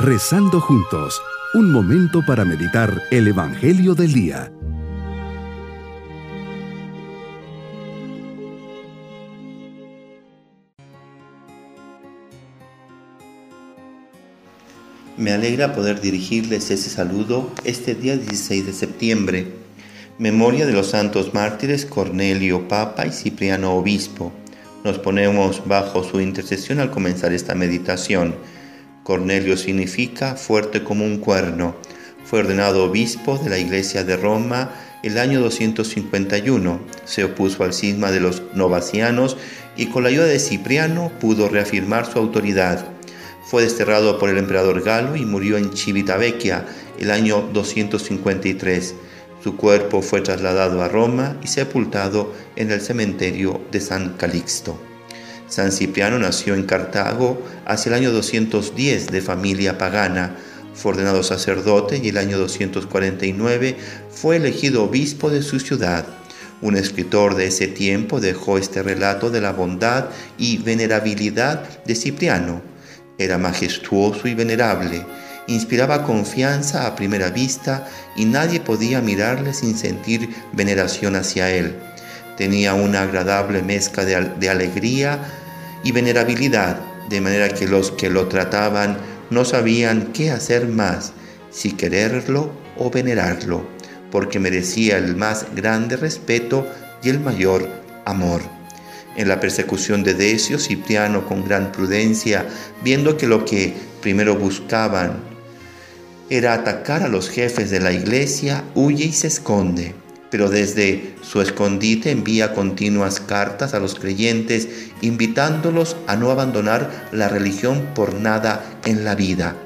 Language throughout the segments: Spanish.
Rezando juntos, un momento para meditar el Evangelio del Día. Me alegra poder dirigirles ese saludo este día 16 de septiembre, memoria de los santos mártires Cornelio Papa y Cipriano Obispo. Nos ponemos bajo su intercesión al comenzar esta meditación Cornelio significa fuerte como un cuerno. Fue ordenado obispo de la iglesia de Roma el año 251. Se opuso al cisma de los novacianos y con la ayuda de Cipriano pudo reafirmar su autoridad. Fue desterrado por el emperador Galo y murió en Civitavecchia el año 253. Su cuerpo fue trasladado a Roma y sepultado en el cementerio de San Calixto. San Cipriano nació en Cartago hacia el año 210 de familia pagana. Fue ordenado sacerdote y el año 249 fue elegido obispo de su ciudad. Un escritor de ese tiempo dejó este relato de la bondad y venerabilidad de Cipriano. Era majestuoso y venerable, inspiraba confianza a primera vista y nadie podía mirarle sin sentir veneración hacia él. Tenía una agradable mezcla de, alegría y venerabilidad, de manera que los que lo trataban no sabían qué hacer más, si quererlo o venerarlo, porque merecía el más grande respeto y el mayor amor. En la persecución de Decio, Cipriano, con gran prudencia, viendo que lo que primero buscaban era atacar a los jefes de la iglesia, huye y se esconde pero desde su escondite envía continuas cartas a los creyentes invitándolos a no abandonar la religión por nada en la vida.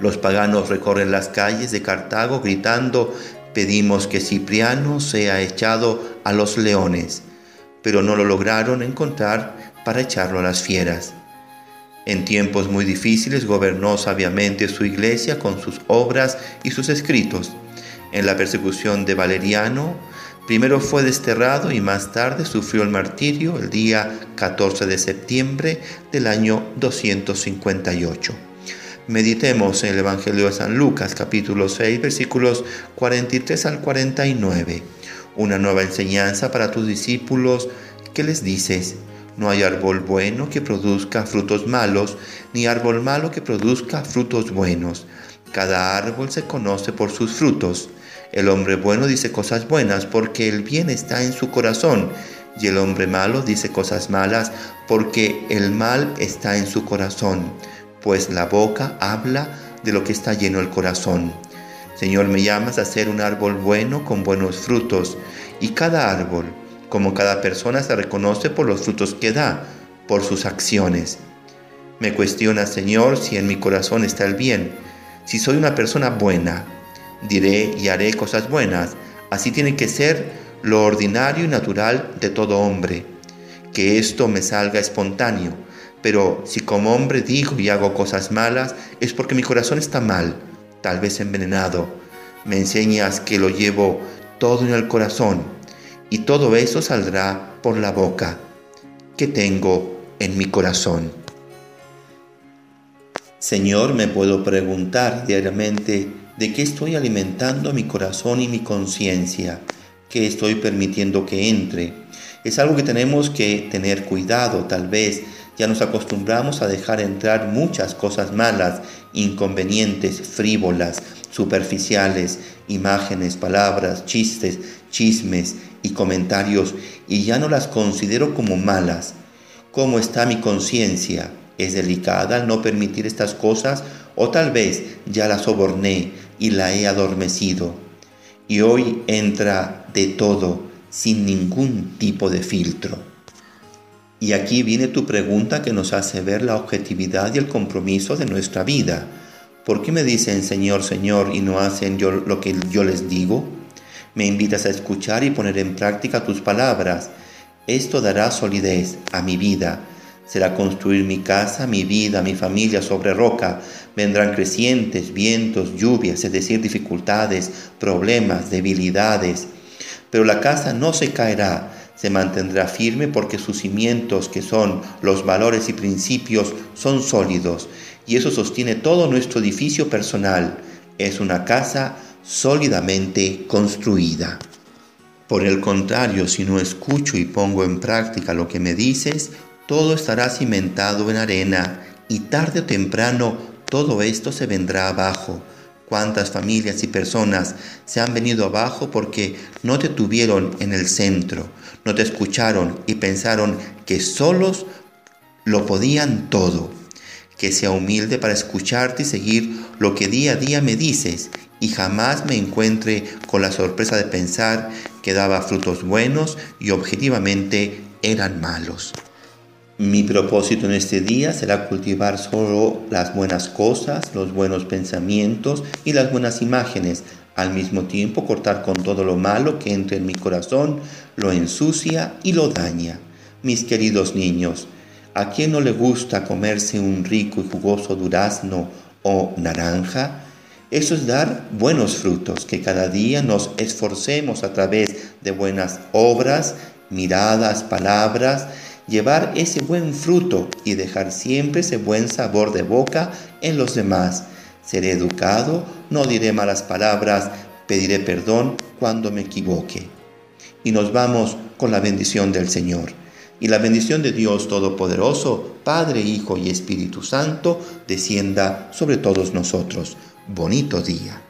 Los paganos recorren las calles de Cartago gritando, pedimos que Cipriano sea echado a los leones, pero no lo lograron encontrar para echarlo a las fieras. En tiempos muy difíciles gobernó sabiamente su iglesia con sus obras y sus escritos en la persecución de Valeriano, primero fue desterrado y más tarde sufrió el martirio el día 14 de septiembre del año 258. Meditemos en el Evangelio de San Lucas capítulo 6 versículos 43 al 49. Una nueva enseñanza para tus discípulos que les dices, no hay árbol bueno que produzca frutos malos, ni árbol malo que produzca frutos buenos. Cada árbol se conoce por sus frutos. El hombre bueno dice cosas buenas porque el bien está en su corazón y el hombre malo dice cosas malas porque el mal está en su corazón, pues la boca habla de lo que está lleno el corazón. Señor, me llamas a ser un árbol bueno con buenos frutos y cada árbol, como cada persona, se reconoce por los frutos que da, por sus acciones. Me cuestiona, Señor, si en mi corazón está el bien, si soy una persona buena, diré y haré cosas buenas. Así tiene que ser lo ordinario y natural de todo hombre, que esto me salga espontáneo. Pero si como hombre digo y hago cosas malas, es porque mi corazón está mal, tal vez envenenado. Me enseñas que lo llevo todo en el corazón y todo eso saldrá por la boca que tengo en mi corazón. Señor, me puedo preguntar diariamente, de qué estoy alimentando mi corazón y mi conciencia, qué estoy permitiendo que entre. Es algo que tenemos que tener cuidado, tal vez ya nos acostumbramos a dejar entrar muchas cosas malas, inconvenientes, frívolas, superficiales, imágenes, palabras, chistes, chismes y comentarios y ya no las considero como malas. ¿Cómo está mi conciencia? ¿Es delicada no permitir estas cosas o tal vez ya la soborné, y la he adormecido. Y hoy entra de todo, sin ningún tipo de filtro. Y aquí viene tu pregunta que nos hace ver la objetividad y el compromiso de nuestra vida. ¿Por qué me dicen Señor, Señor y no hacen yo lo que yo les digo? Me invitas a escuchar y poner en práctica tus palabras. Esto dará solidez a mi vida será construir mi casa, mi vida, mi familia sobre roca. Vendrán crecientes, vientos, lluvias, es decir, dificultades, problemas, debilidades. Pero la casa no se caerá, se mantendrá firme porque sus cimientos, que son los valores y principios, son sólidos. y eso sostiene todo nuestro edificio personal. Es una casa sólidamente construida. Por el contrario, si no escucho y pongo en práctica lo que me dices, todo estará cimentado en arena y tarde o temprano todo esto se vendrá abajo. ¿Cuántas familias y personas se han venido abajo porque no te tuvieron en el centro, no te escucharon y pensaron que solos lo podían todo? Que sea humilde para escucharte y seguir lo que día a día me dices y jamás me encuentre con la sorpresa de pensar que daba frutos buenos y objetivamente eran malos. Mi propósito en este día será cultivar solo las buenas cosas, los buenos pensamientos y las buenas imágenes. Al mismo tiempo cortar con todo lo malo que entra en mi corazón, lo ensucia y lo daña. Mis queridos niños, ¿a quién no le gusta comerse un rico y jugoso durazno o naranja? Eso es dar buenos frutos, que cada día nos esforcemos a través de buenas obras, miradas, palabras, llevar ese buen fruto y dejar siempre ese buen sabor de boca en los demás. Seré educado, no diré malas palabras, pediré perdón cuando me equivoque. Y nos vamos con la bendición del Señor. Y la bendición de Dios Todopoderoso, Padre, Hijo y Espíritu Santo, descienda sobre todos nosotros bonito día.